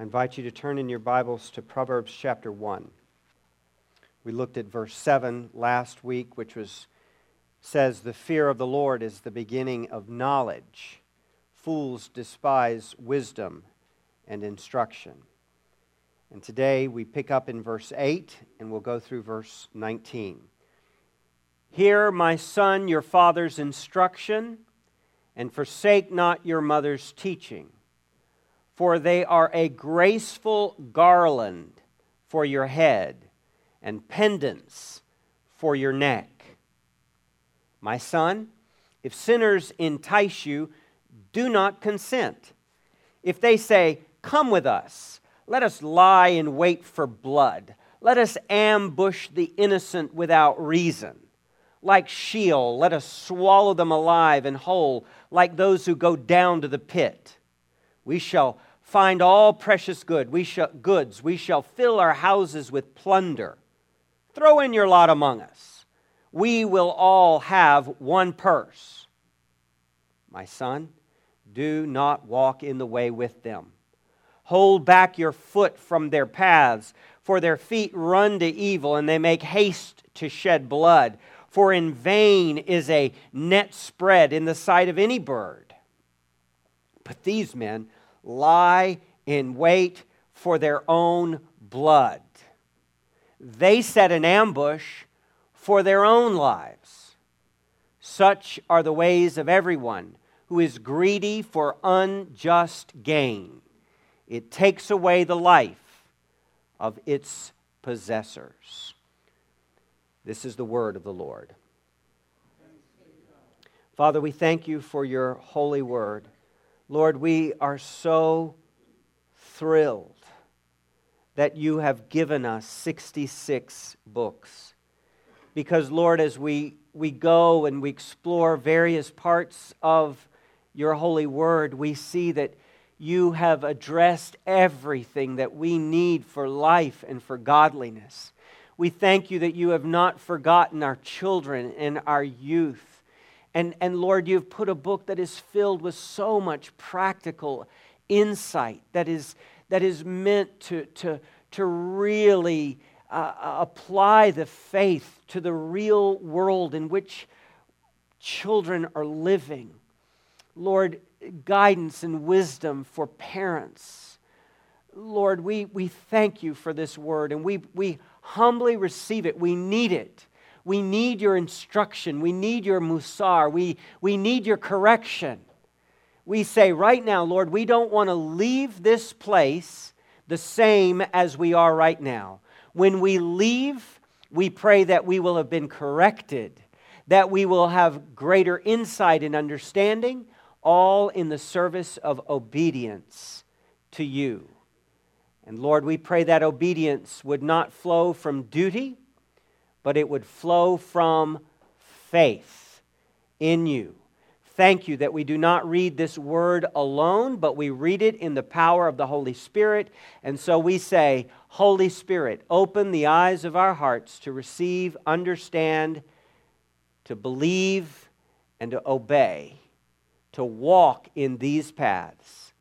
I invite you to turn in your Bibles to Proverbs chapter 1. We looked at verse 7 last week, which was says the fear of the Lord is the beginning of knowledge. Fools despise wisdom and instruction. And today we pick up in verse 8 and we'll go through verse 19. Hear, my son, your father's instruction, and forsake not your mother's teaching for they are a graceful garland for your head and pendants for your neck. My son, if sinners entice you, do not consent. If they say, Come with us, let us lie in wait for blood, let us ambush the innocent without reason. Like Sheol, let us swallow them alive and whole, like those who go down to the pit. We shall find all precious good. We shall, goods. We shall fill our houses with plunder. Throw in your lot among us. We will all have one purse. My son, do not walk in the way with them. Hold back your foot from their paths, for their feet run to evil, and they make haste to shed blood. For in vain is a net spread in the sight of any bird. But these men lie in wait for their own blood. They set an ambush for their own lives. Such are the ways of everyone who is greedy for unjust gain. It takes away the life of its possessors. This is the word of the Lord. Father, we thank you for your holy word. Lord, we are so thrilled that you have given us 66 books. Because, Lord, as we, we go and we explore various parts of your holy word, we see that you have addressed everything that we need for life and for godliness. We thank you that you have not forgotten our children and our youth. And, and Lord, you've put a book that is filled with so much practical insight that is, that is meant to, to, to really uh, uh, apply the faith to the real world in which children are living. Lord, guidance and wisdom for parents. Lord, we, we thank you for this word and we, we humbly receive it. We need it. We need your instruction. We need your musar. We, we need your correction. We say right now, Lord, we don't want to leave this place the same as we are right now. When we leave, we pray that we will have been corrected, that we will have greater insight and understanding, all in the service of obedience to you. And Lord, we pray that obedience would not flow from duty but it would flow from faith in you. Thank you that we do not read this word alone, but we read it in the power of the Holy Spirit. And so we say, Holy Spirit, open the eyes of our hearts to receive, understand, to believe, and to obey, to walk in these paths.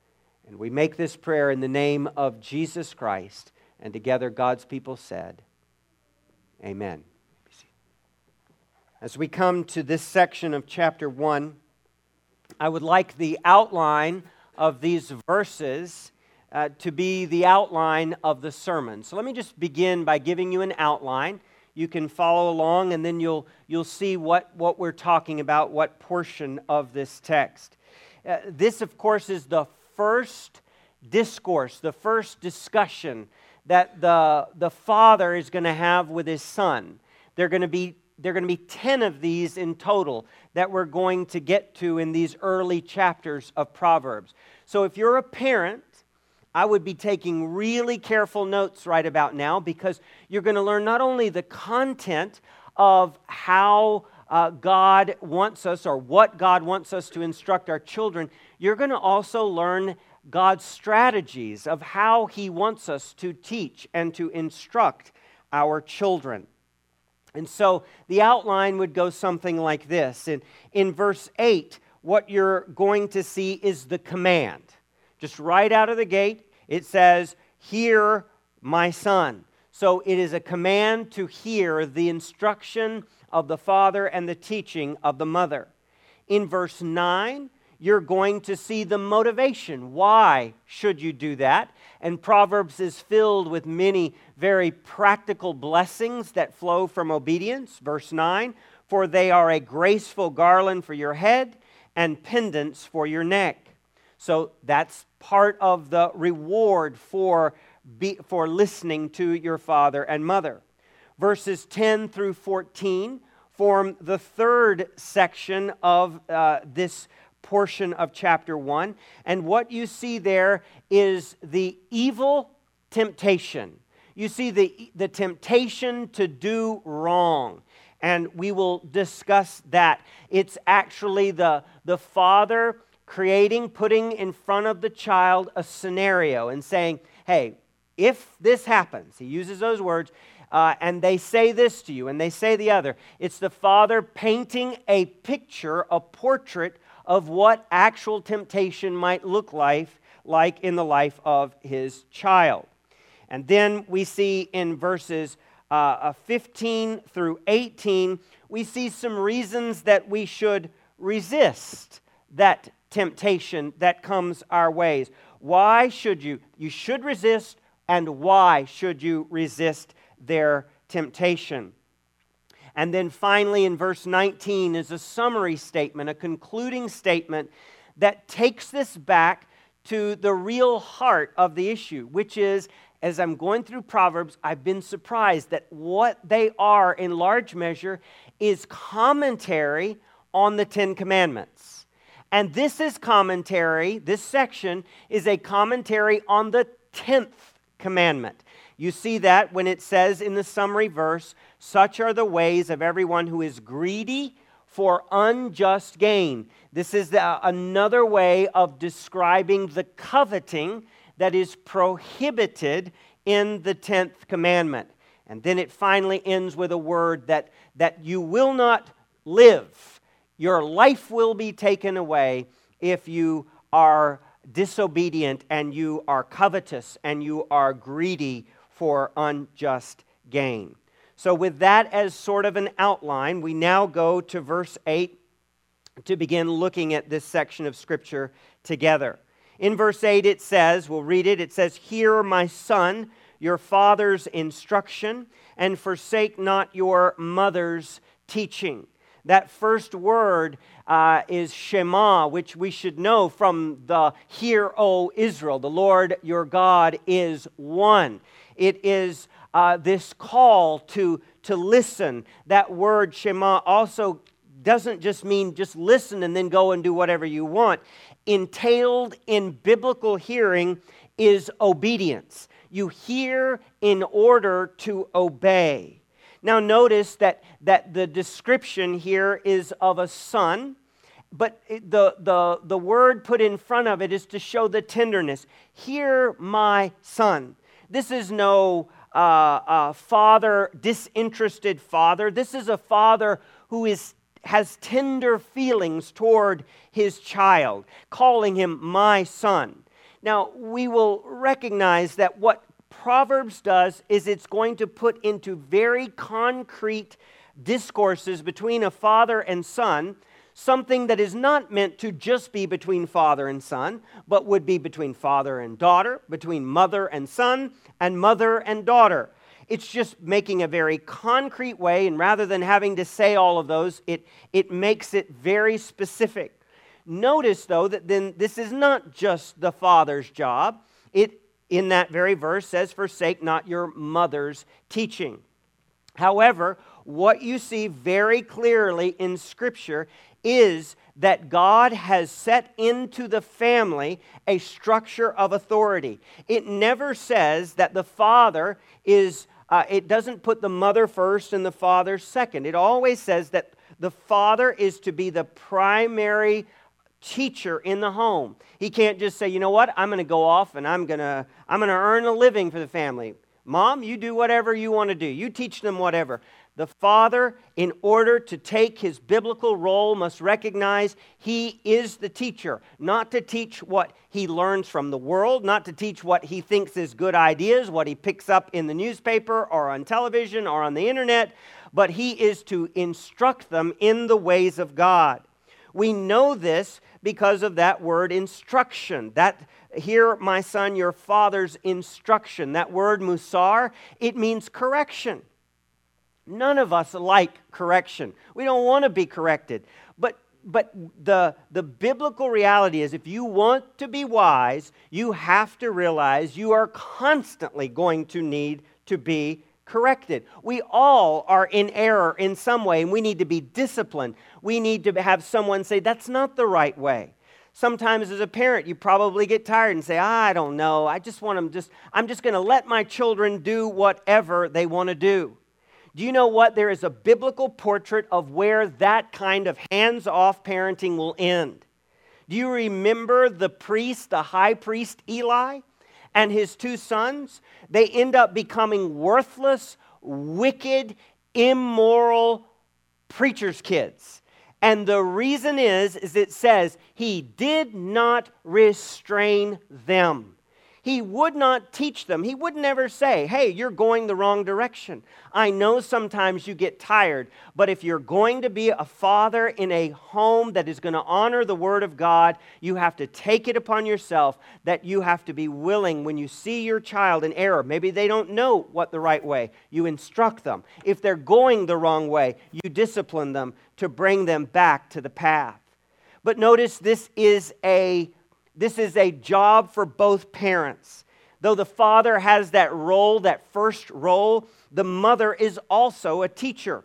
And we make this prayer in the name of Jesus Christ. And together, God's people said, Amen. As we come to this section of chapter 1, I would like the outline of these verses uh, to be the outline of the sermon. So let me just begin by giving you an outline. You can follow along and then you'll, you'll see what, what we're talking about, what portion of this text. Uh, this, of course, is the first discourse, the first discussion that the, the father is going to have with his son. They're going to be there are going to be 10 of these in total that we're going to get to in these early chapters of Proverbs. So if you're a parent, I would be taking really careful notes right about now because you're going to learn not only the content of how uh, God wants us or what God wants us to instruct our children, you're going to also learn God's strategies of how He wants us to teach and to instruct our children. And so the outline would go something like this. In, in verse 8, what you're going to see is the command. Just right out of the gate, It says, Hear my son. So it is a command to hear the instruction of the father and the teaching of the mother. In verse 9, you're going to see the motivation. Why should you do that? And Proverbs is filled with many very practical blessings that flow from obedience. Verse 9 For they are a graceful garland for your head and pendants for your neck. So that's part of the reward for, be, for listening to your father and mother. Verses 10 through 14 form the third section of uh, this portion of chapter 1. And what you see there is the evil temptation. You see the, the temptation to do wrong. And we will discuss that. It's actually the, the father creating, putting in front of the child a scenario and saying, hey, if this happens, he uses those words, uh, and they say this to you and they say the other. It's the father painting a picture, a portrait of what actual temptation might look like, like in the life of his child. And then we see in verses uh, uh 15 through 18, we see some reasons that we should resist that temptation that comes our ways. Why should you? You should resist, and why should you resist their temptation? And then finally, in verse 19, is a summary statement, a concluding statement that takes this back to the real heart of the issue, which is as I'm going through Proverbs, I've been surprised that what they are in large measure is commentary on the Ten Commandments. And this is commentary, this section is a commentary on the 10th commandment. You see that when it says in the summary verse, such are the ways of everyone who is greedy for unjust gain. This is the, uh, another way of describing the coveting that is prohibited in the 10th commandment. And then it finally ends with a word that, that you will not live. Your life will be taken away if you are disobedient and you are covetous and you are greedy for unjust gain. So, with that as sort of an outline, we now go to verse 8 to begin looking at this section of Scripture together. In verse 8, it says, we'll read it, it says, Hear, my son, your father's instruction, and forsake not your mother's teaching. That first word uh, is Shema, which we should know from the Hear, O Israel, the Lord your God is one. It is uh, this call to, to listen. That word Shema also doesn't just mean just listen and then go and do whatever you want. Entailed in biblical hearing is obedience. You hear in order to obey. Now, notice that, that the description here is of a son, but the, the, the word put in front of it is to show the tenderness. Hear my son. This is no uh, uh, father, disinterested father. This is a father who is, has tender feelings toward his child, calling him my son. Now, we will recognize that what Proverbs does is it's going to put into very concrete discourses between a father and son something that is not meant to just be between father and son, but would be between father and daughter, between mother and son, and mother and daughter. It's just making a very concrete way, and rather than having to say all of those, it, it makes it very specific. Notice, though, that then this is not just the father's job. It, in that very verse, says, Forsake not your mother's teaching. However, what you see very clearly in Scripture is that God has set into the family a structure of authority. It never says that the father is, uh, it doesn't put the mother first and the father second. It always says that the father is to be the primary teacher in the home. He can't just say, you know what, I'm going to go off and I'm going to I'm going to earn a living for the family. Mom, you do whatever you want to do. You teach them whatever. The father, in order to take his biblical role, must recognize he is the teacher, not to teach what he learns from the world, not to teach what he thinks is good ideas, what he picks up in the newspaper or on television or on the internet, but he is to instruct them in the ways of God. We know this because of that word instruction. That hear my son your father's instruction. That word musar, it means correction. None of us like correction. We don't want to be corrected. But, but the, the biblical reality is if you want to be wise, you have to realize you are constantly going to need to be corrected. We all are in error in some way, and we need to be disciplined. We need to have someone say, That's not the right way. Sometimes as a parent, you probably get tired and say, I don't know. I just want them just, I'm just going to let my children do whatever they want to do. Do you know what? There is a biblical portrait of where that kind of hands off parenting will end. Do you remember the priest, the high priest Eli, and his two sons? They end up becoming worthless, wicked, immoral preacher's kids. And the reason is, is it says he did not restrain them. He would not teach them. He would never say, Hey, you're going the wrong direction. I know sometimes you get tired, but if you're going to be a father in a home that is going to honor the Word of God, you have to take it upon yourself that you have to be willing when you see your child in error. Maybe they don't know what the right way. You instruct them. If they're going the wrong way, you discipline them to bring them back to the path. But notice this is a this is a job for both parents. Though the father has that role, that first role, the mother is also a teacher.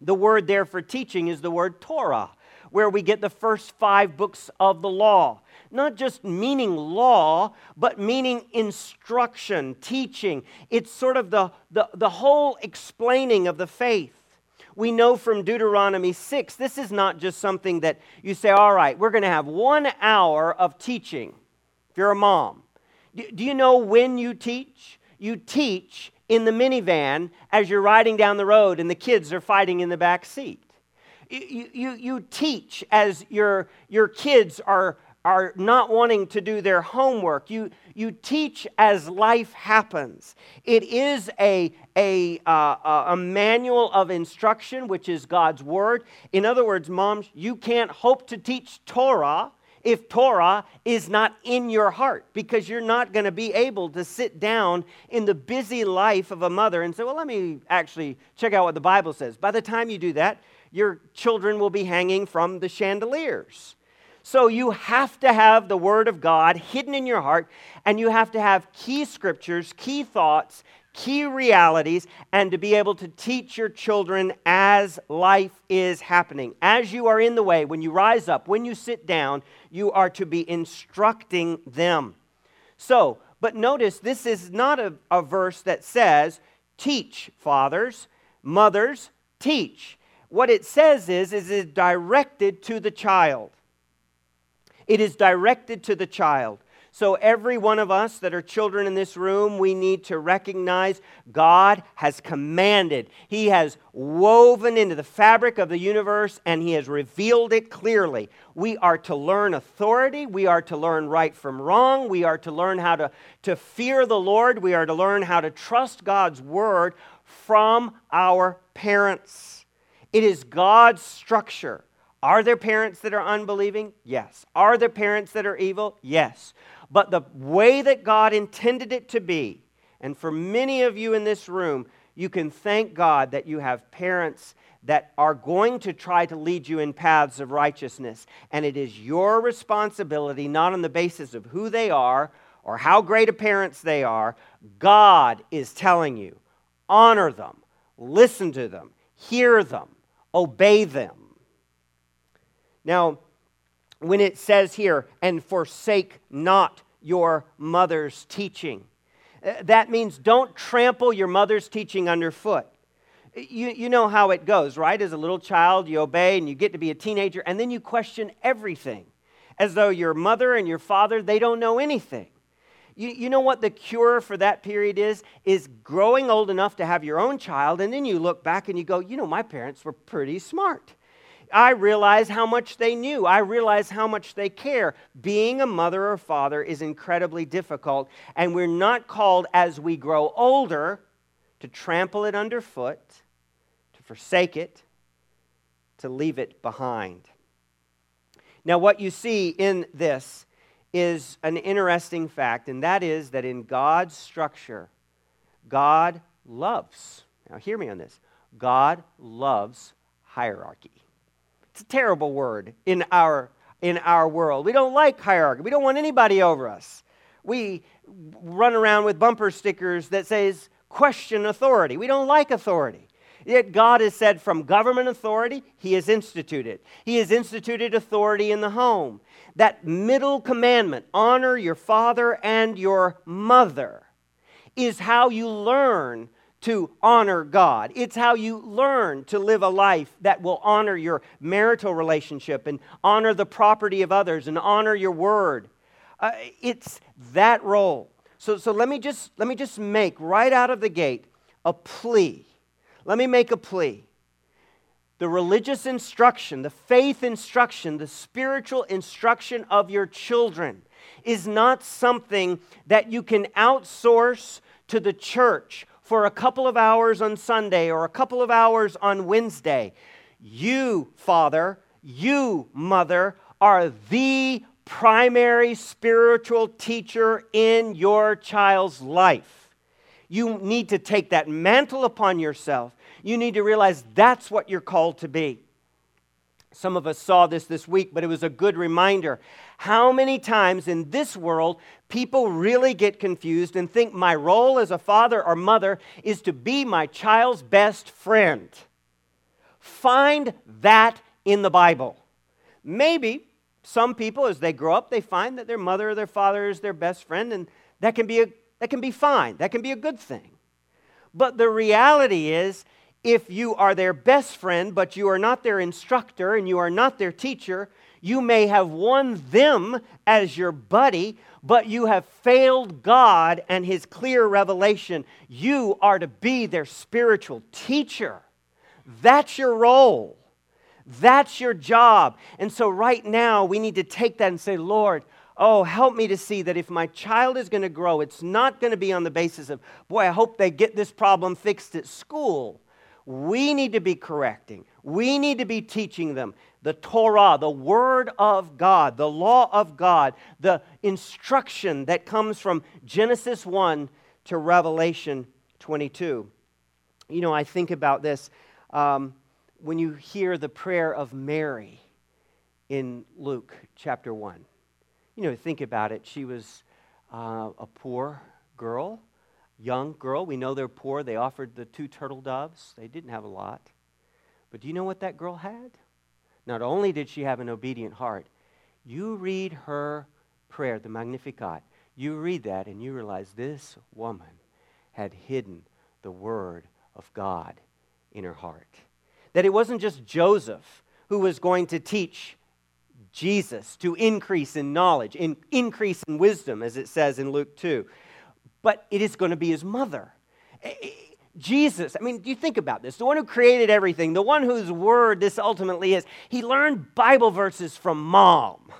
The word there for teaching is the word Torah, where we get the first five books of the law. Not just meaning law, but meaning instruction, teaching. It's sort of the, the, the whole explaining of the faith we know from Deuteronomy 6, this is not just something that you say, all right, we're going to have one hour of teaching. If you're a mom, do you know when you teach? You teach in the minivan as you're riding down the road and the kids are fighting in the back seat. You, you, you teach as your, your kids are, are not wanting to do their homework. You, you teach as life happens. It is a, a, uh, a manual of instruction, which is God's word. In other words, moms, you can't hope to teach Torah if Torah is not in your heart because you're not going to be able to sit down in the busy life of a mother and say, Well, let me actually check out what the Bible says. By the time you do that, your children will be hanging from the chandeliers. So you have to have the Word of God hidden in your heart, and you have to have key scriptures, key thoughts, key realities, and to be able to teach your children as life is happening. As you are in the way, when you rise up, when you sit down, you are to be instructing them. So, but notice this is not a, a verse that says, Teach, fathers, mothers, teach. What it says is, is it directed to the child. It is directed to the child. So, every one of us that are children in this room, we need to recognize God has commanded. He has woven into the fabric of the universe and He has revealed it clearly. We are to learn authority. We are to learn right from wrong. We are to learn how to, to fear the Lord. We are to learn how to trust God's word from our parents. It is God's structure. Are there parents that are unbelieving? Yes. Are there parents that are evil? Yes. But the way that God intended it to be, and for many of you in this room, you can thank God that you have parents that are going to try to lead you in paths of righteousness. And it is your responsibility, not on the basis of who they are or how great a parents they are. God is telling you honor them, listen to them, hear them, obey them. Now, when it says here, and forsake not your mother's teaching, uh, that means don't trample your mother's teaching underfoot. You, you know how it goes, right? As a little child, you obey and you get to be a teenager, and then you question everything as though your mother and your father, they don't know anything. You, you know what the cure for that period is? Is growing old enough to have your own child, and then you look back and you go, you know, my parents were pretty smart. I realize how much they knew. I realize how much they care. Being a mother or father is incredibly difficult, and we're not called as we grow older to trample it underfoot, to forsake it, to leave it behind. Now, what you see in this is an interesting fact, and that is that in God's structure, God loves. Now, hear me on this God loves hierarchy. It's a terrible word in our, in our world. We don't like hierarchy, we don't want anybody over us. We run around with bumper stickers that says, question authority. We don't like authority. Yet God has said from government authority, He has instituted. He has instituted authority in the home. That middle commandment, honor your father and your mother, is how you learn to honor God. It's how you learn to live a life that will honor your marital relationship and honor the property of others and honor your word. Uh, it's that role. So, so let, me just, let me just make right out of the gate a plea let me make a plea. The religious instruction, the faith instruction, the spiritual instruction of your children is not something that you can outsource to the church for a couple of hours on Sunday or a couple of hours on Wednesday. You, Father, you, Mother, are the primary spiritual teacher in your child's life. You need to take that mantle upon yourself. You need to realize that's what you're called to be. Some of us saw this this week, but it was a good reminder. How many times in this world people really get confused and think my role as a father or mother is to be my child's best friend? Find that in the Bible. Maybe some people, as they grow up, they find that their mother or their father is their best friend, and that can be a that can be fine, that can be a good thing. But the reality is, if you are their best friend, but you are not their instructor and you are not their teacher, you may have won them as your buddy, but you have failed God and His clear revelation. You are to be their spiritual teacher. That's your role. That's your job. And so, right now, we need to take that and say, Lord, oh, help me to see that if my child is going to grow, it's not going to be on the basis of, boy, I hope they get this problem fixed at school. We need to be correcting. We need to be teaching them the Torah, the Word of God, the law of God, the instruction that comes from Genesis 1 to Revelation 22. You know, I think about this um, when you hear the prayer of Mary in Luke chapter 1 you know, think about it. She was uh, a poor girl, young girl. We know they're poor. They offered the two turtle doves, they didn't have a lot. But do you know what that girl had? Not only did she have an obedient heart, you read her prayer, the Magnificat, you read that and you realize this woman had hidden the word of God in her heart. That it wasn't just Joseph who was going to teach Jesus to increase in knowledge, in increase in wisdom, as it says in Luke 2. But it is going to be his mother. Eh, eh, Jesus, I mean, do you think about this? The one who created everything, the one whose word this ultimately is, he learned Bible verses from mom.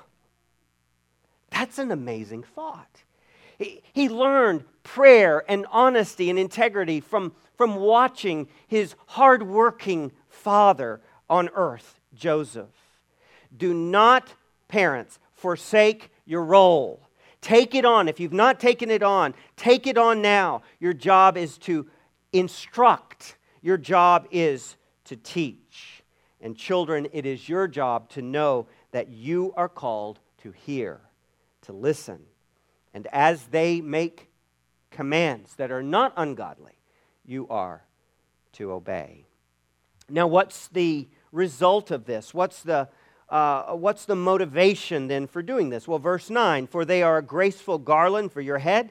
That's an amazing thought. He, he learned prayer and honesty and integrity from, from watching his hardworking father on earth, Joseph. Do not, parents, forsake your role. Take it on. If you've not taken it on, take it on now. Your job is to instruct, your job is to teach. And children, it is your job to know that you are called to hear, to listen. And as they make commands that are not ungodly, you are to obey. Now, what's the result of this? What's the uh, what's the motivation then for doing this? Well, verse 9 For they are a graceful garland for your head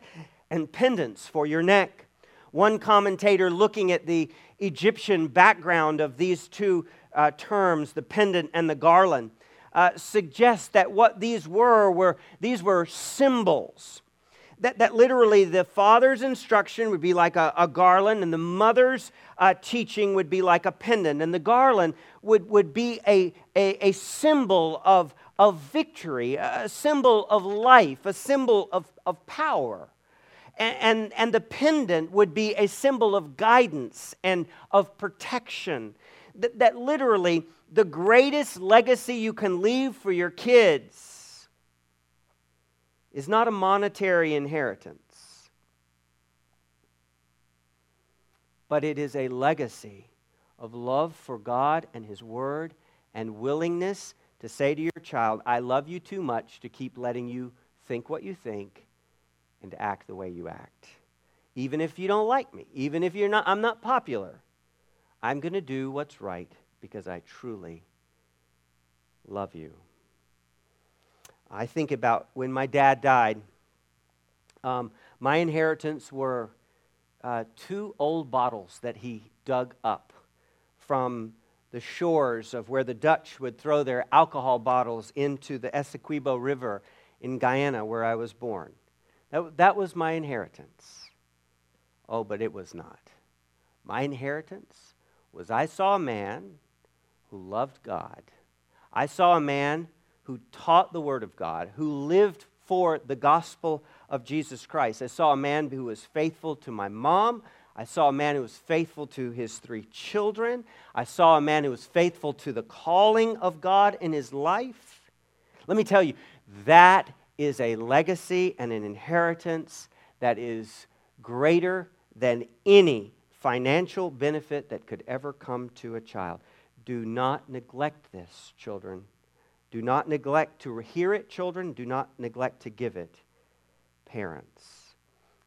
and pendants for your neck. One commentator looking at the Egyptian background of these two uh, terms, the pendant and the garland, uh, suggests that what these were were these were symbols that, that literally the father's instruction would be like a, a garland, and the mother's uh, teaching would be like a pendant. And the garland would, would be a, a, a symbol of, of victory, a symbol of life, a symbol of, of power. And, and, and the pendant would be a symbol of guidance and of protection. That, that literally, the greatest legacy you can leave for your kids is not a monetary inheritance, but it is a legacy of love for God and His Word and willingness to say to your child, I love you too much to keep letting you think what you think and to act the way you act. Even if you don't like me, even if you're not, I'm not popular, I'm going to do what's right because I truly love you. I think about when my dad died. Um, my inheritance were uh, two old bottles that he dug up from the shores of where the Dutch would throw their alcohol bottles into the Essequibo River in Guyana, where I was born. That, that was my inheritance. Oh, but it was not. My inheritance was I saw a man who loved God. I saw a man who taught the Word of God, who lived for the gospel of Jesus Christ. I saw a man who was faithful to my mom. I saw a man who was faithful to his three children. I saw a man who was faithful to the calling of God in his life. Let me tell you, that is a legacy and an inheritance that is greater than any financial benefit that could ever come to a child. Do not neglect this, children. Do not neglect to hear it, children. Do not neglect to give it, parents.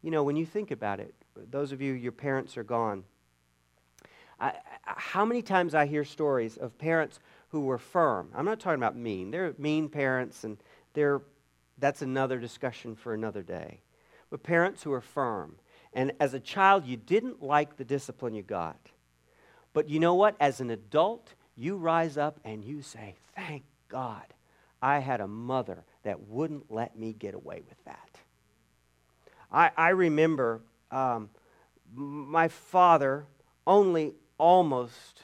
You know, when you think about it, those of you, your parents are gone. I, how many times I hear stories of parents who were firm? I'm not talking about mean. They're mean parents, and they're, that's another discussion for another day. But parents who are firm. And as a child, you didn't like the discipline you got. But you know what? As an adult, you rise up and you say, Thank God, I had a mother that wouldn't let me get away with that. I, I remember um, my father only almost,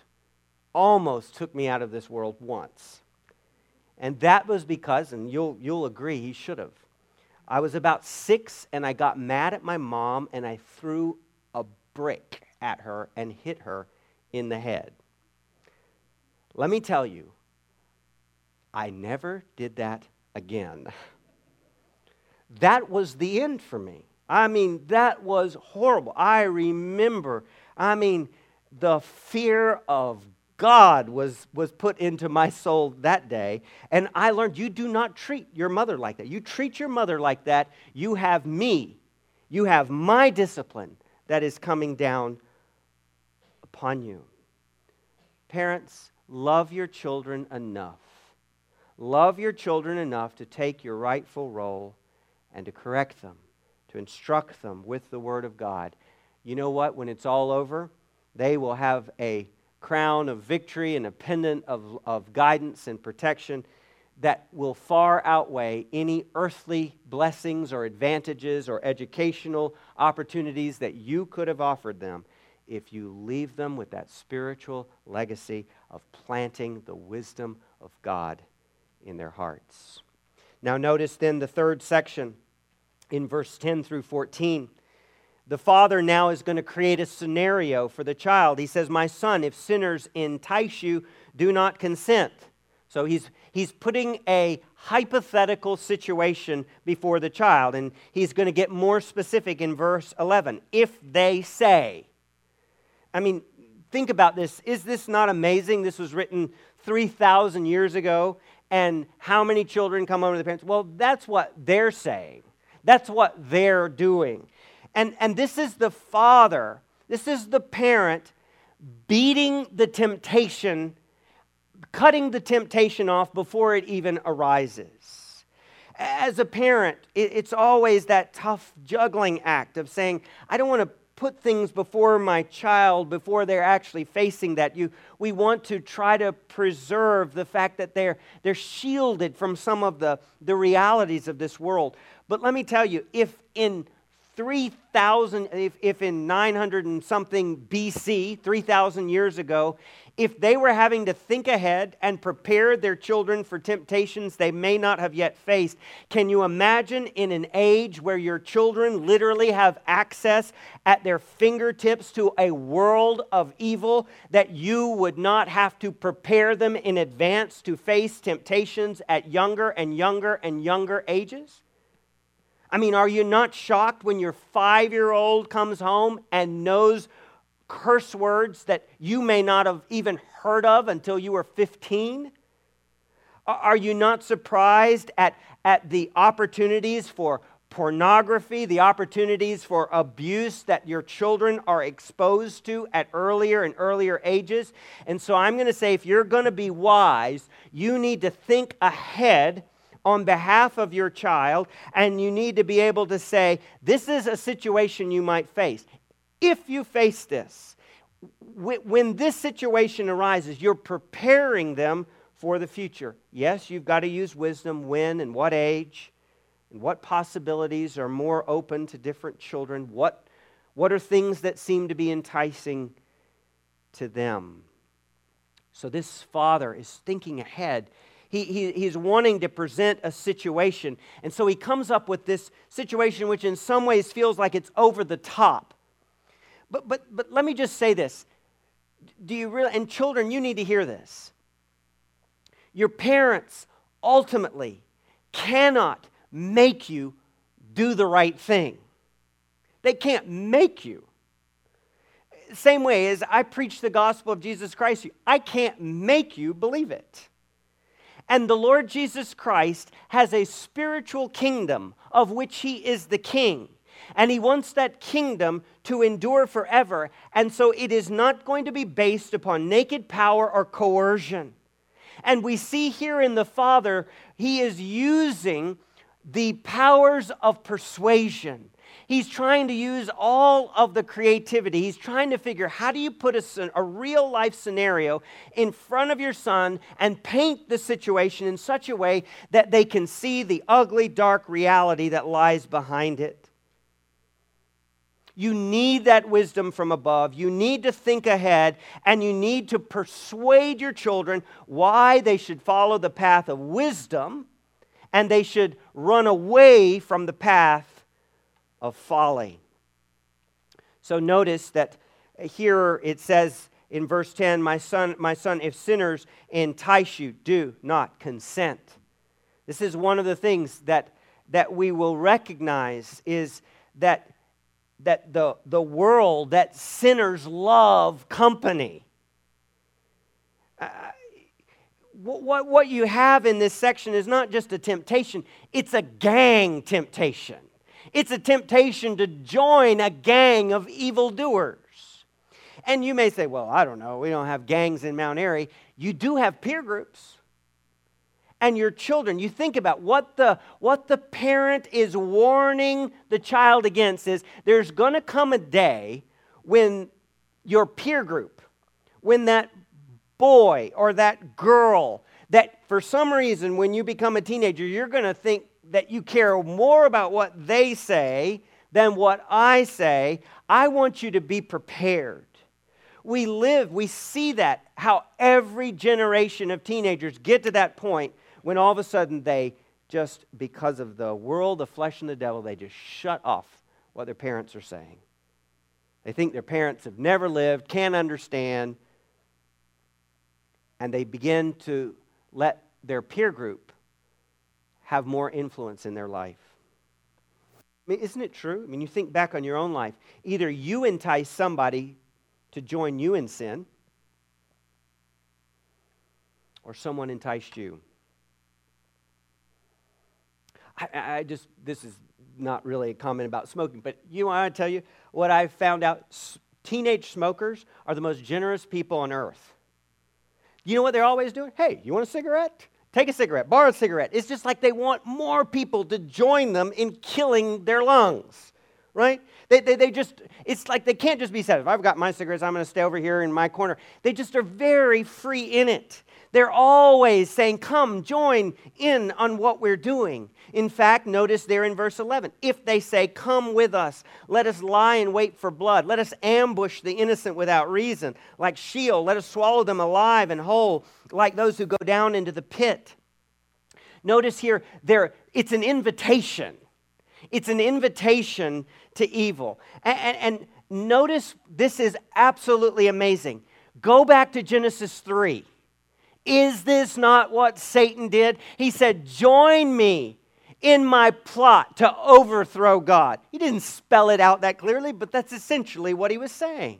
almost took me out of this world once. And that was because, and you'll, you'll agree, he should have. I was about six and I got mad at my mom and I threw a brick at her and hit her in the head. Let me tell you, I never did that again. That was the end for me. I mean, that was horrible. I remember, I mean, the fear of God was, was put into my soul that day. And I learned you do not treat your mother like that. You treat your mother like that, you have me. You have my discipline that is coming down upon you. Parents, love your children enough Love your children enough to take your rightful role and to correct them, to instruct them with the Word of God. You know what? When it's all over, they will have a crown of victory and a pendant of, of guidance and protection that will far outweigh any earthly blessings or advantages or educational opportunities that you could have offered them if you leave them with that spiritual legacy of planting the wisdom of God in their hearts. Now, notice then the third section in verse 10 through 14. The father now is going to create a scenario for the child. He says, My son, if sinners entice you, do not consent. So he's, he's putting a hypothetical situation before the child, and he's going to get more specific in verse 11. If they say, I mean, think about this. Is this not amazing? This was written 3,000 years ago, and how many children come over to the parents? Well, that's what they're saying. That's what they're doing. And, and this is the father, this is the parent beating the temptation, cutting the temptation off before it even arises. As a parent, it's always that tough juggling act of saying, I don't want to put things before my child before they're actually facing that. You, we want to try to preserve the fact that they're, they're shielded from some of the, the realities of this world. But let me tell you, if in 3,000, if, if in 900 and something BC, 3,000 years ago, if they were having to think ahead and prepare their children for temptations they may not have yet faced, can you imagine in an age where your children literally have access at their fingertips to a world of evil that you would not have to prepare them in advance to face temptations at younger and younger and younger ages? I mean, are you not shocked when your five year old comes home and knows curse words that you may not have even heard of until you were 15? Are you not surprised at, at the opportunities for pornography, the opportunities for abuse that your children are exposed to at earlier and earlier ages? And so I'm going to say if you're going to be wise, you need to think ahead on behalf of your child, and you need to be able to say, This is a situation you might face. If you face this, when this situation arises, you're preparing them for the future. Yes, you've got to use wisdom when and what age, and what possibilities are more open to different children, what, what are things that seem to be enticing to them. So, this father is thinking ahead he, he, he's wanting to present a situation. And so he comes up with this situation, which in some ways feels like it's over the top. But, but, but let me just say this. Do you really, and children, you need to hear this. Your parents ultimately cannot make you do the right thing, they can't make you. Same way as I preach the gospel of Jesus Christ, I can't make you believe it. And the Lord Jesus Christ has a spiritual kingdom of which he is the king. And he wants that kingdom to endure forever. And so it is not going to be based upon naked power or coercion. And we see here in the Father, he is using the powers of persuasion He's trying to use all of the creativity. He's trying to figure how do you put a, a real life scenario in front of your son and paint the situation in such a way that they can see the ugly, dark reality that lies behind it. You need that wisdom from above. You need to think ahead and you need to persuade your children why they should follow the path of wisdom and they should run away from the path of folly. So notice that here it says in verse 10, My son, my son, if sinners entice you, do not consent. This is one of the things that, that we will recognize is that, that the, the world, that sinners love company. Uh, what, what you have in this section is not just a temptation, it's a gang temptation. It's a temptation to join a gang of evildoers. And you may say, well, I don't know, we don't have gangs in Mount Airy. You do have peer groups. And your children, you think about what the, what the parent is warning the child against is there's going to come a day when your peer group, when that boy or that girl, that for some reason when you become a teenager, you're going to think that you care more about what they say than what I say, I want you to be prepared. We live, we see that, how every generation of teenagers get to that point when all of a sudden they just, because of the world, the flesh, and the devil, they just shut off what their parents are saying. They think their parents have never lived, can't understand, and they begin to let their peer group have more influence in their life. I mean, isn't it true? I mean, you think back on your own life. Either you entice somebody to join you in sin, or someone enticed you. I, I just, this is not really a comment about smoking, but you want to tell you what I found out? Teenage smokers are the most generous people on earth. You know what they're always doing? Hey, you want a cigarette? Take a cigarette, borrow a cigarette. It's just like they want more people to join them in killing their lungs, right? They, they, they just, it's like they can't just be said, if I've got my cigarettes, I'm going to stay over here in my corner. They just are very free in it. They're always saying, come, join in on what we're doing. In fact, notice there in verse 11 if they say, Come with us, let us lie and wait for blood, let us ambush the innocent without reason, like Sheol, let us swallow them alive and whole, like those who go down into the pit. Notice here, there, it's an invitation. It's an invitation to evil. And, and, and notice this is absolutely amazing. Go back to Genesis 3. Is this not what Satan did? He said, Join me in my plot to overthrow God. He didn't spell it out that clearly, but that's essentially what he was saying.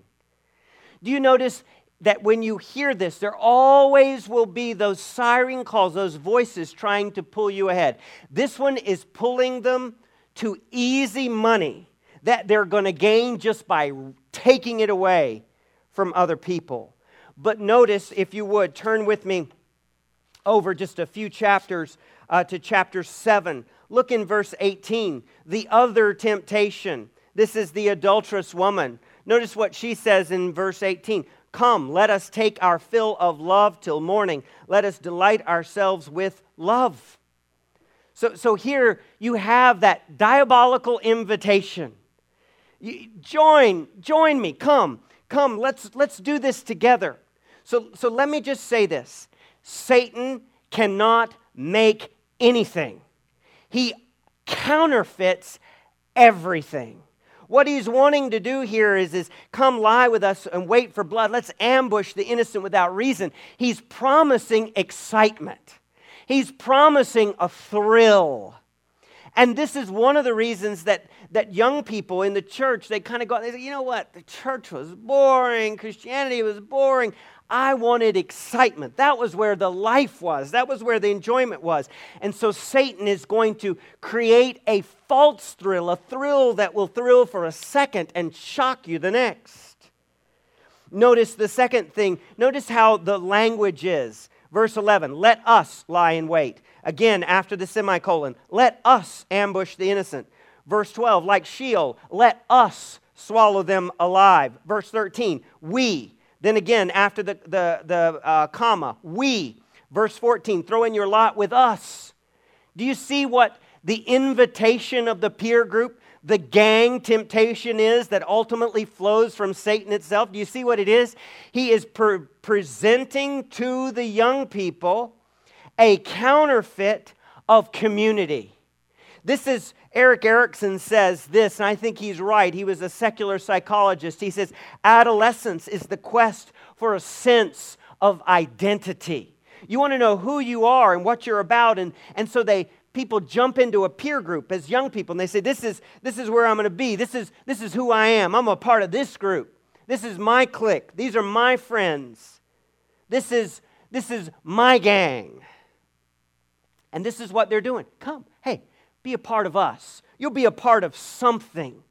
Do you notice that when you hear this, there always will be those siren calls, those voices trying to pull you ahead? This one is pulling them to easy money that they're going to gain just by taking it away from other people. But notice, if you would, turn with me over just a few chapters uh, to chapter 7. Look in verse 18. The other temptation. This is the adulterous woman. Notice what she says in verse 18. Come, let us take our fill of love till morning. Let us delight ourselves with love. So, so here you have that diabolical invitation. You, join, join me. Come, come, let's, let's do this together. So, so let me just say this Satan cannot make anything, he counterfeits everything. What he's wanting to do here is, is come lie with us and wait for blood. Let's ambush the innocent without reason. He's promising excitement. He's promising a thrill. And this is one of the reasons that, that young people in the church, they kind of go, they say, you know what? The church was boring. Christianity was boring. I wanted excitement. That was where the life was, that was where the enjoyment was. And so Satan is going to create a false thrill, a thrill that will thrill for a second and shock you the next. Notice the second thing. Notice how the language is. Verse 11 Let us lie in wait. Again, after the semicolon, let us ambush the innocent. Verse 12, like Sheol, let us swallow them alive. Verse 13, we then again, after the, the, the uh, comma, we. Verse 14, throw in your lot with us. Do you see what the invitation of the peer group, the gang temptation is that ultimately flows from Satan itself? Do you see what it is? He is pre- presenting to the young people a counterfeit of community. This is Erik Erikson says this, and I think he's right. He was a secular psychologist. He says, Adolescence is the quest for a sense of identity. You want to know who you are and what you're about, and, and so they people jump into a peer group as young people and they say, This is, this is where I'm going to be. This is, this is who I am. I'm a part of this group. This is my clique. These are my friends. This is, this is my gang. And this is what they're doing. Come, hey, be a part of us. You'll be a part of something.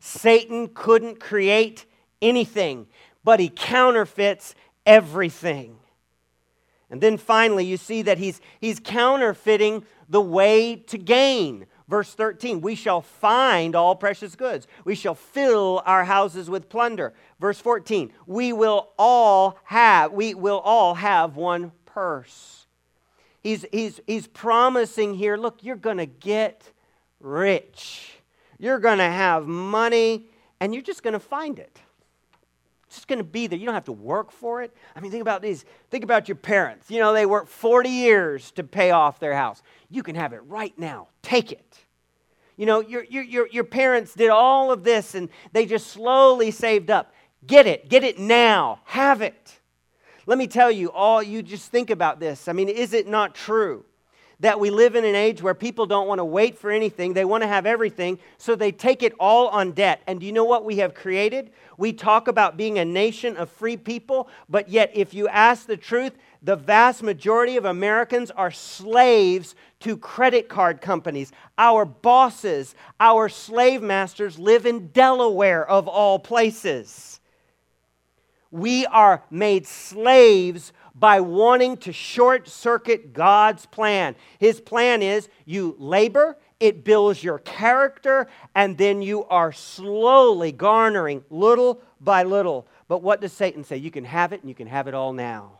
Satan couldn't create anything, but he counterfeits everything. And then finally, you see that he's, he's counterfeiting the way to gain. Verse 13, we shall find all precious goods. We shall fill our houses with plunder. Verse 14, we will all have, we will all have one purse. He's, he's, he's promising here look, you're going to get rich. You're going to have money, and you're just going to find it. It's just going to be there. You don't have to work for it. I mean, think about these. Think about your parents. You know, they worked 40 years to pay off their house. You can have it right now. Take it. You know, your, your, your, your parents did all of this and they just slowly saved up. Get it. Get it now. Have it. Let me tell you, all you just think about this. I mean, is it not true that we live in an age where people don't want to wait for anything? They want to have everything, so they take it all on debt. And do you know what we have created? We talk about being a nation of free people, but yet, if you ask the truth, the vast majority of Americans are slaves to credit card companies. Our bosses, our slave masters live in Delaware, of all places. We are made slaves by wanting to short circuit God's plan. His plan is you labor, it builds your character, and then you are slowly garnering little by little. But what does Satan say? You can have it and you can have it all now.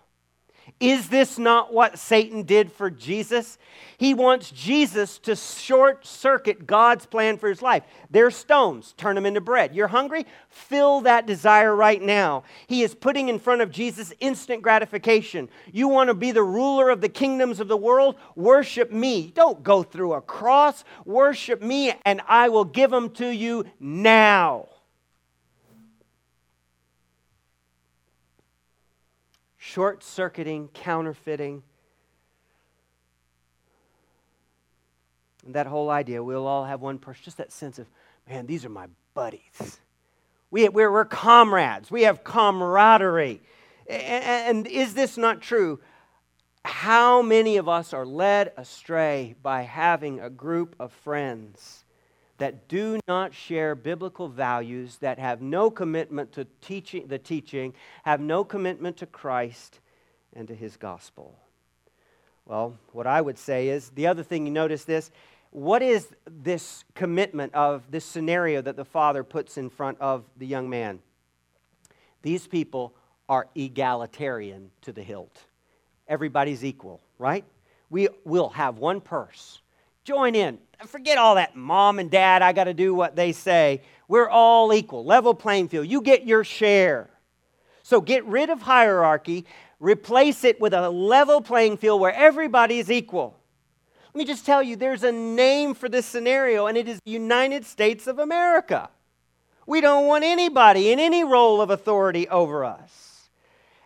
Is this not what Satan did for Jesus? He wants Jesus to short circuit God's plan for his life. They're stones, turn them into bread. You're hungry? Fill that desire right now. He is putting in front of Jesus instant gratification. You want to be the ruler of the kingdoms of the world? Worship me. Don't go through a cross. Worship me, and I will give them to you now. Short circuiting, counterfeiting. And that whole idea, we'll all have one person, just that sense of, man, these are my buddies. We, we're, we're comrades, we have camaraderie. And, and is this not true? How many of us are led astray by having a group of friends that do not share biblical values, that have no commitment to teaching, the teaching, have no commitment to Christ and to his gospel. Well, what I would say is the other thing you notice this what is this commitment of this scenario that the father puts in front of the young man? These people are egalitarian to the hilt. Everybody's equal, right? We will have one purse. Join in. Forget all that mom and dad, I got to do what they say. We're all equal, level playing field. You get your share. So get rid of hierarchy, replace it with a level playing field where everybody is equal. Let me just tell you there's a name for this scenario, and it is the United States of America. We don't want anybody in any role of authority over us.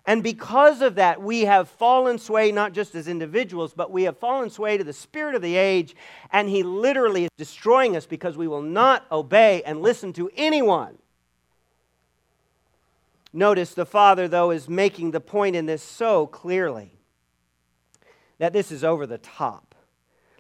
And because of that, we have fallen sway not just as individuals, but we have fallen sway to the spirit of the age. And he literally is destroying us because we will not obey and listen to anyone. Notice the Father, though, is making the point in this so clearly that this is over the top.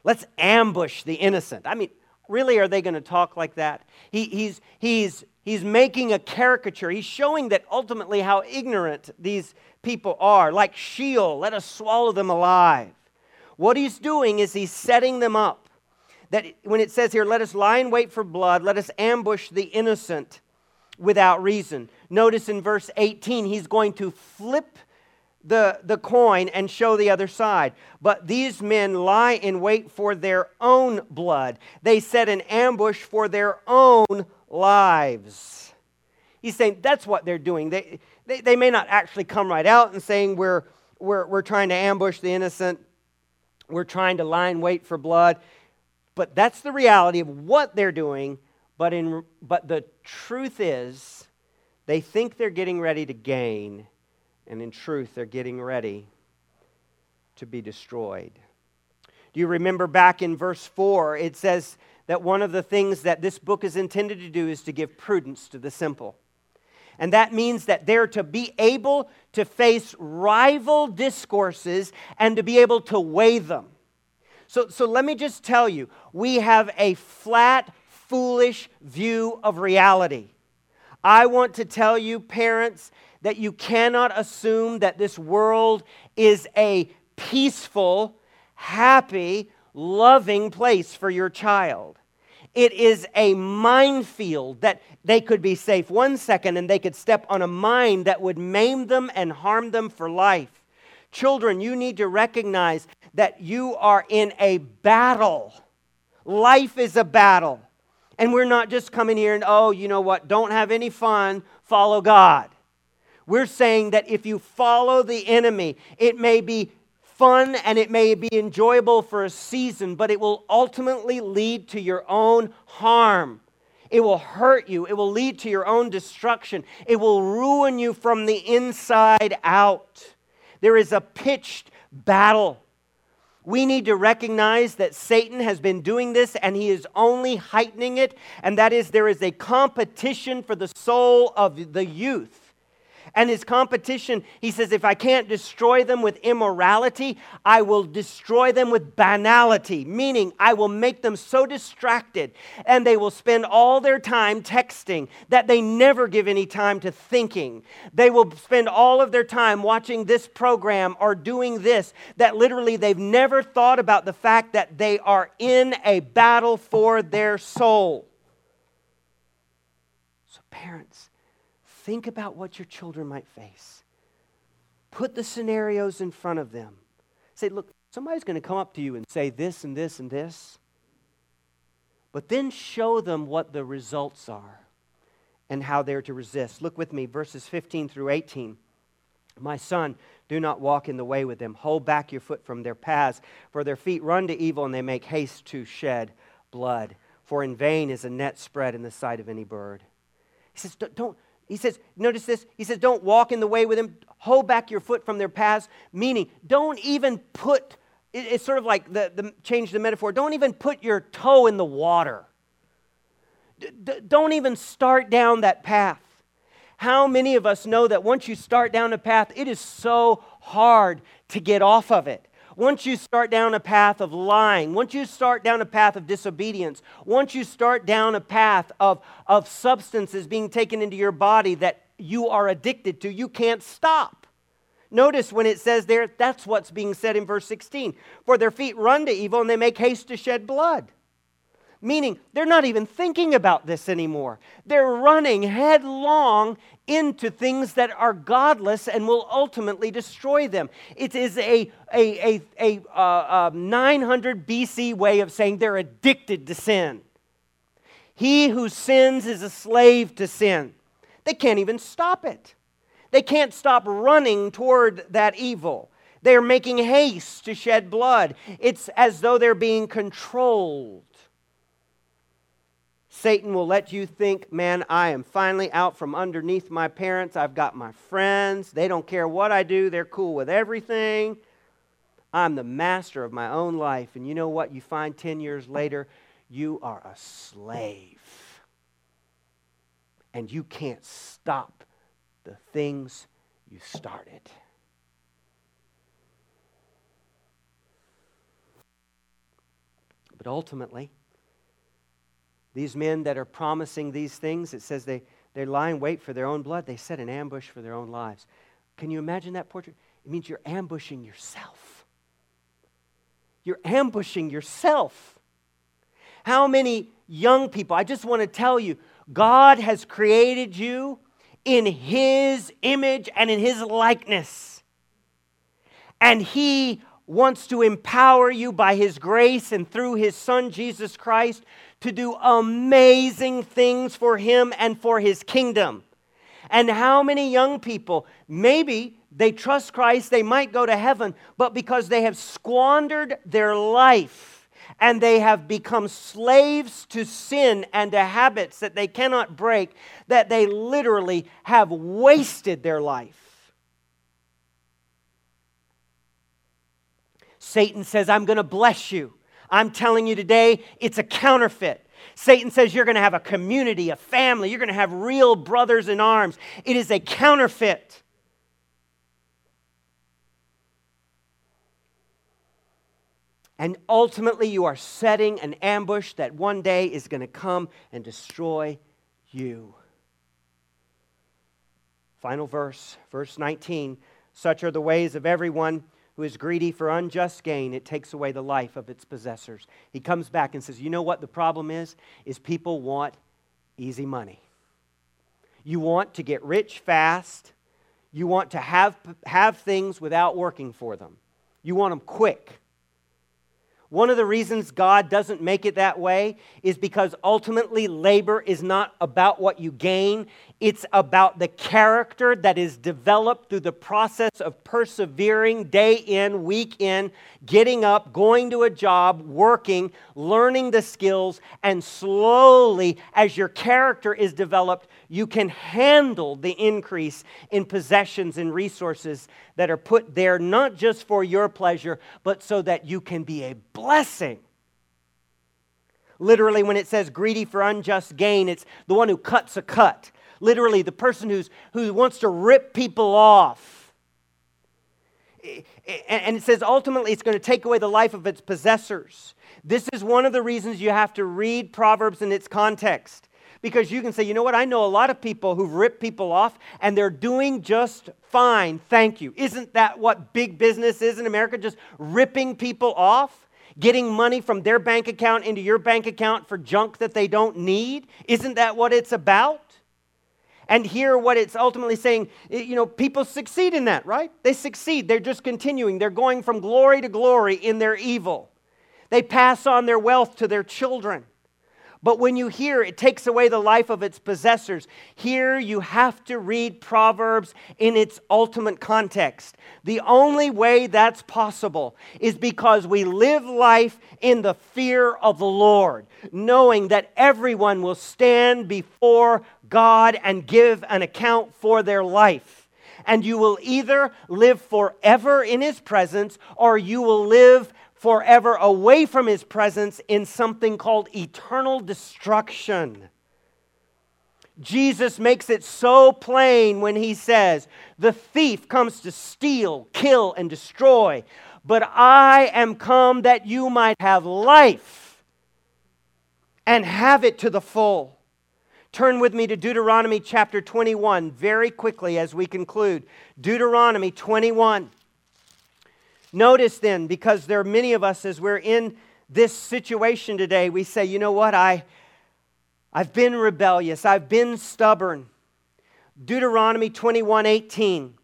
Let's ambush the innocent. I mean, really, are they going to talk like that? He, he's, he's He's making a caricature. He's showing that ultimately how ignorant these people are. Like Sheol, let us swallow them alive. What he's doing is he's setting them up. That when it says here, let us lie in wait for blood, let us ambush the innocent without reason. Notice in verse 18, he's going to flip the, the coin and show the other side. But these men lie in wait for their own blood. They set an ambush for their own lives. He's saying that's what they're doing. They, they, they may not actually come right out and saying we're, we're, we're trying to ambush the innocent, we're trying to line wait for blood, but that's the reality of what they're doing. But, in, but the truth is, they think they're getting ready to gain, and in truth, they're getting ready to be destroyed. Do you remember back in verse 4? It says, that one of the things that this book is intended to do is to give prudence to the simple. And that means that they're to be able to face rival discourses and to be able to weigh them. So, so let me just tell you we have a flat, foolish view of reality. I want to tell you, parents, that you cannot assume that this world is a peaceful, happy, loving place for your child. It is a minefield that they could be safe one second and they could step on a mine that would maim them and harm them for life. Children, you need to recognize that you are in a battle. Life is a battle. And we're not just coming here and, oh, you know what, don't have any fun, follow God. We're saying that if you follow the enemy, it may be fun and it may be enjoyable for a season, but it will ultimately lead to your own harm. It will hurt you. It will lead to your own destruction. It will ruin you from the inside out. There is a pitched battle. We need to recognize that Satan has been doing this and he is only heightening it, and that is there is a competition for the soul of the youth. And his competition, he says, if I can't destroy them with immorality, I will destroy them with banality, meaning I will make them so distracted and they will spend all their time texting that they never give any time to thinking. They will spend all of their time watching this program or doing this that literally they've never thought about the fact that they are in a battle for their soul. So, parents, Think about what your children might face. Put the scenarios in front of them. Say, look, somebody's going to come up to you and say this and this and this. But then show them what the results are and how they're to resist. Look with me, verses 15 through 18. My son, do not walk in the way with them. Hold back your foot from their paths, for their feet run to evil and they make haste to shed blood. For in vain is a net spread in the sight of any bird. He says, don't, he says, notice this. He says, don't walk in the way with them. Hold back your foot from their paths, meaning don't even put, it's sort of like the, the change the metaphor, don't even put your toe in the water. D- don't even start down that path. How many of us know that once you start down a path, it is so hard to get off of it? Once you start down a path of lying, once you start down a path of disobedience, once you start down a path of, of substances being taken into your body that you are addicted to, you can't stop. Notice when it says there, that's what's being said in verse 16. For their feet run to evil and they make haste to shed blood meaning they're not even thinking about this anymore. They're running headlong into things that are godless and will ultimately destroy them. It is a, a, a, a, uh, a 900 BC way of saying they're addicted to sin. He who sins is a slave to sin. They can't even stop it. They can't stop running toward that evil. They're making haste to shed blood. It's as though they're being controlled. Satan will let you think, man, I am finally out from underneath my parents. I've got my friends. They don't care what I do, they're cool with everything. I'm the master of my own life. And you know what? You find 10 years later, you are a slave. And you can't stop the things you started. But ultimately, these men that are promising these things, it says they, they lie in wait for their own blood. They set an ambush for their own lives. Can you imagine that portrait? It means you're ambushing yourself. You're ambushing yourself. How many young people, I just want to tell you, God has created you in His image and in His likeness. And He wants to empower you by His grace and through His Son, Jesus Christ, to do amazing things for Him and for His kingdom. And how many young people, maybe they trust Christ, they might go to heaven, but because they have squandered their life and they have become slaves to sin and to habits that they cannot break, that they literally have wasted their life. Satan says, I'm going to bless you. I'm telling you today, it's a counterfeit. Satan says you're going to have a community, a family, you're going to have real brothers in arms. It is a counterfeit. And ultimately, you are setting an ambush that one day is going to come and destroy you. Final verse, verse 19. Such are the ways of everyone who is greedy for unjust gain, it takes away the life of its possessors. He comes back and says, You know what the problem is? Is people want easy money. You want to get rich fast. You want to have, have things without working for them. You want them quick. One of the reasons God doesn't make it that way is because ultimately labor is not about what you gain, it's about the character that is developed through the process of persevering day in, week in, getting up, going to a job, working, learning the skills, and slowly, as your character is developed, you can handle the increase in possessions and resources that are put there not just for your pleasure, but so that you can be a blessing. Literally, when it says greedy for unjust gain, it's the one who cuts a cut. Literally, the person who's, who wants to rip people off. And it says ultimately it's going to take away the life of its possessors. This is one of the reasons you have to read Proverbs in its context. Because you can say, you know what, I know a lot of people who've ripped people off and they're doing just fine, thank you. Isn't that what big business is in America? Just ripping people off? Getting money from their bank account into your bank account for junk that they don't need? Isn't that what it's about? And here, what it's ultimately saying, you know, people succeed in that, right? They succeed. They're just continuing. They're going from glory to glory in their evil. They pass on their wealth to their children. But when you hear it takes away the life of its possessors, here you have to read Proverbs in its ultimate context. The only way that's possible is because we live life in the fear of the Lord, knowing that everyone will stand before God and give an account for their life. And you will either live forever in His presence or you will live forever away from his presence in something called eternal destruction. Jesus makes it so plain when he says, The thief comes to steal, kill, and destroy, but I am come that you might have life and have it to the full. Turn with me to Deuteronomy chapter 21 very quickly as we conclude. Deuteronomy 21. Notice then, because there are many of us as we're in this situation today, we say, you know what, I, I've been rebellious, I've been stubborn. Deuteronomy 21 18.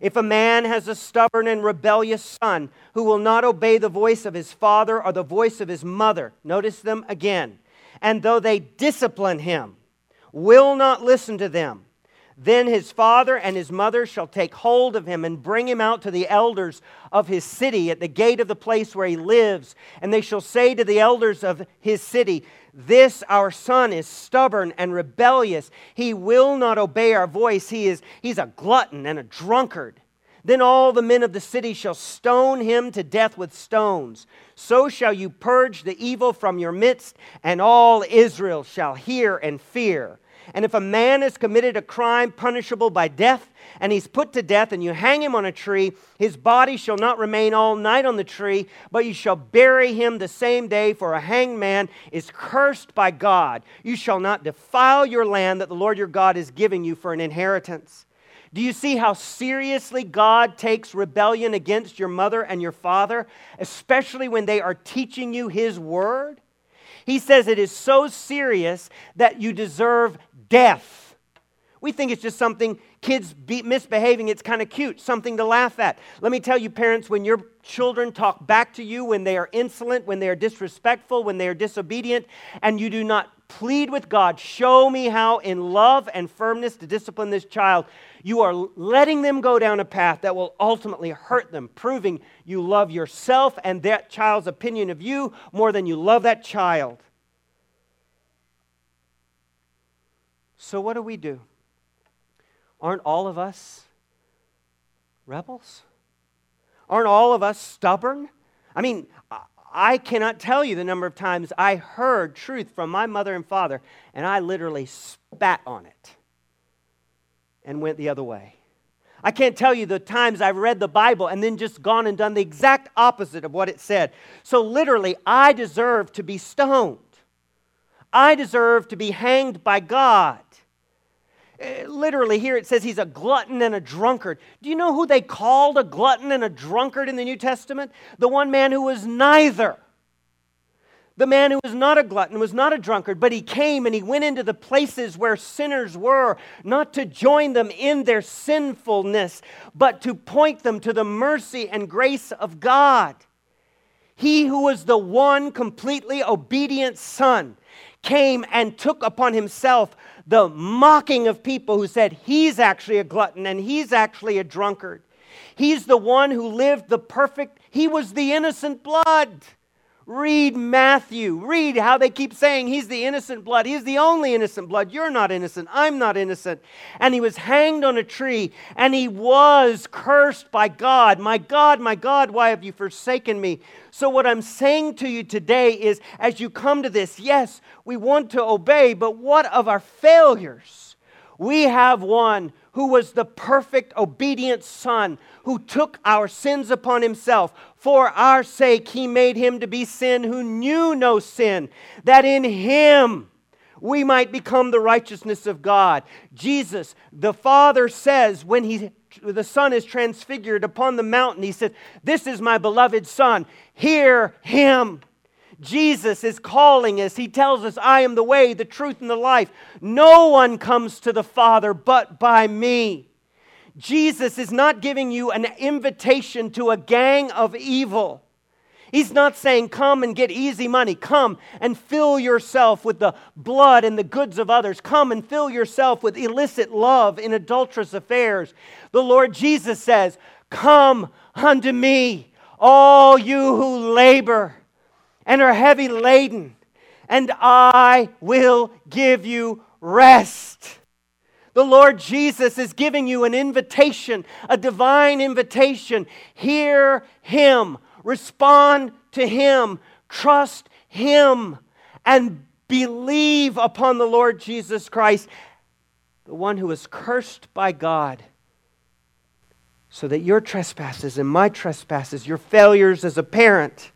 If a man has a stubborn and rebellious son who will not obey the voice of his father or the voice of his mother, notice them again, and though they discipline him, will not listen to them, then his father and his mother shall take hold of him and bring him out to the elders of his city at the gate of the place where he lives. And they shall say to the elders of his city, This our son is stubborn and rebellious. He will not obey our voice. He is, he's a glutton and a drunkard. Then all the men of the city shall stone him to death with stones. So shall you purge the evil from your midst, and all Israel shall hear and fear. And if a man has committed a crime punishable by death, and he's put to death, and you hang him on a tree, his body shall not remain all night on the tree, but you shall bury him the same day, for a hanged man is cursed by God. You shall not defile your land that the Lord your God is giving you for an inheritance. Do you see how seriously God takes rebellion against your mother and your father, especially when they are teaching you His word? He says it is so serious that you deserve death. We think it's just something kids be misbehaving, it's kind of cute, something to laugh at. Let me tell you, parents, when your children talk back to you, when they are insolent, when they are disrespectful, when they are disobedient, and you do not plead with God, show me how in love and firmness to discipline this child, you are letting them go down a path that will ultimately hurt them, proving you love yourself and that child's opinion of you more than you love that child. So, what do we do? Aren't all of us rebels? Aren't all of us stubborn? I mean, I cannot tell you the number of times I heard truth from my mother and father, and I literally spat on it and went the other way. I can't tell you the times I've read the Bible and then just gone and done the exact opposite of what it said. So, literally, I deserve to be stoned. I deserve to be hanged by God. Eh, literally, here it says he's a glutton and a drunkard. Do you know who they called a glutton and a drunkard in the New Testament? The one man who was neither. The man who was not a glutton, was not a drunkard, but he came and he went into the places where sinners were, not to join them in their sinfulness, but to point them to the mercy and grace of God. He who was the one completely obedient son came and took upon himself the mocking of people who said he's actually a glutton and he's actually a drunkard. He's the one who lived the perfect, he was the innocent blood. Read Matthew. Read how they keep saying he's the innocent blood. He's the only innocent blood. You're not innocent. I'm not innocent. And he was hanged on a tree and he was cursed by God. My God, my God, why have you forsaken me? So, what I'm saying to you today is as you come to this, yes, we want to obey, but what of our failures? We have one who was the perfect, obedient Son, who took our sins upon himself. For our sake, he made him to be sin who knew no sin, that in him we might become the righteousness of God. Jesus, the Father says when he the Son is transfigured upon the mountain, he says, This is my beloved Son, hear him. Jesus is calling us. He tells us, I am the way, the truth, and the life. No one comes to the Father but by me. Jesus is not giving you an invitation to a gang of evil. He's not saying, Come and get easy money. Come and fill yourself with the blood and the goods of others. Come and fill yourself with illicit love in adulterous affairs. The Lord Jesus says, Come unto me, all you who labor and are heavy laden, and I will give you rest. The Lord Jesus is giving you an invitation, a divine invitation. Hear Him respond to Him, trust Him, and believe upon the Lord Jesus Christ, the one who is cursed by God, so that your trespasses and my trespasses, your failures as a parent,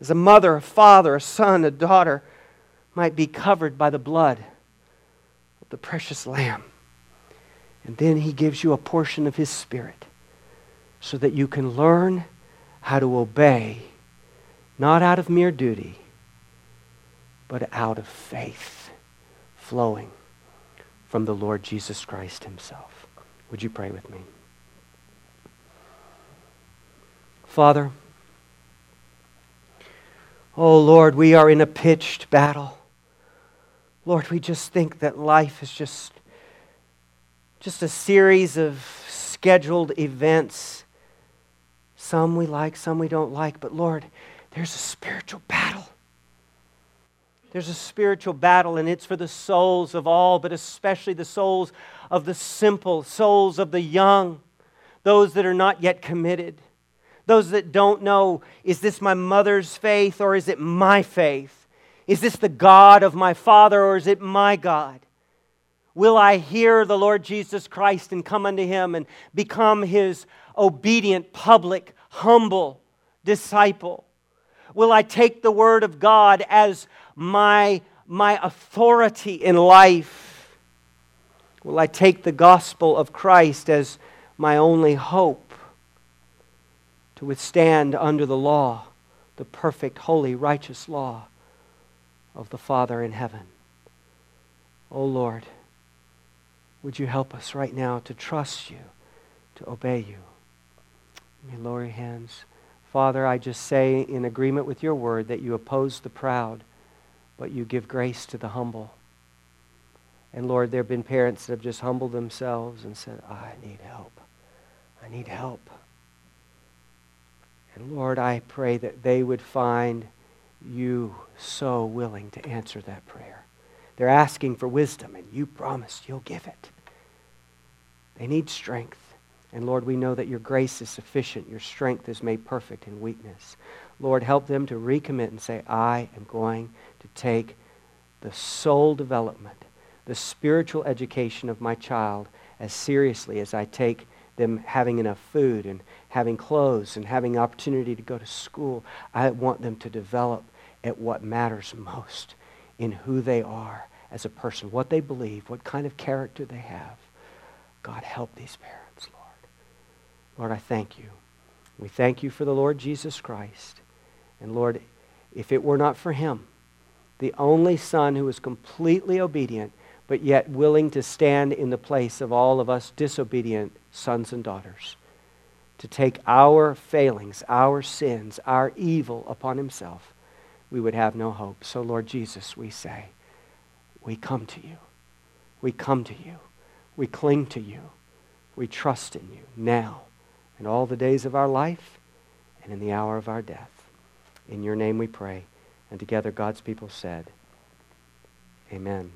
as a mother, a father, a son, a daughter, might be covered by the blood of the precious Lamb. And then He gives you a portion of His Spirit so that you can learn how to obey, not out of mere duty, but out of faith flowing from the Lord Jesus Christ Himself. Would you pray with me? Father, oh Lord, we are in a pitched battle. Lord, we just think that life is just, just a series of scheduled events some we like, some we don't like. But Lord, there's a spiritual battle. There's a spiritual battle, and it's for the souls of all, but especially the souls of the simple, souls of the young, those that are not yet committed, those that don't know is this my mother's faith or is it my faith? Is this the God of my father or is it my God? Will I hear the Lord Jesus Christ and come unto him and become his obedient, public, humble disciple? Will I take the Word of God as my, my authority in life? Will I take the gospel of Christ as my only hope to withstand under the law, the perfect, holy, righteous law of the Father in heaven? Oh Lord, would you help us right now to trust you, to obey you? May lower your hands. Father, I just say in agreement with your word that you oppose the proud, but you give grace to the humble. And Lord, there have been parents that have just humbled themselves and said, ah, I need help. I need help. And Lord, I pray that they would find you so willing to answer that prayer. They're asking for wisdom, and you promised you'll give it. They need strength. And Lord, we know that your grace is sufficient. Your strength is made perfect in weakness. Lord, help them to recommit and say, I am going to take the soul development, the spiritual education of my child as seriously as I take them having enough food and having clothes and having opportunity to go to school. I want them to develop at what matters most in who they are as a person, what they believe, what kind of character they have. God, help these parents. Lord, Lord, I thank you. We thank you for the Lord Jesus Christ. And Lord, if it were not for him, the only Son who was completely obedient, but yet willing to stand in the place of all of us disobedient sons and daughters, to take our failings, our sins, our evil upon himself, we would have no hope. So, Lord Jesus, we say, we come to you. We come to you. We cling to you. We trust in you now and all the days of our life and in the hour of our death. In your name we pray. And together God's people said, Amen.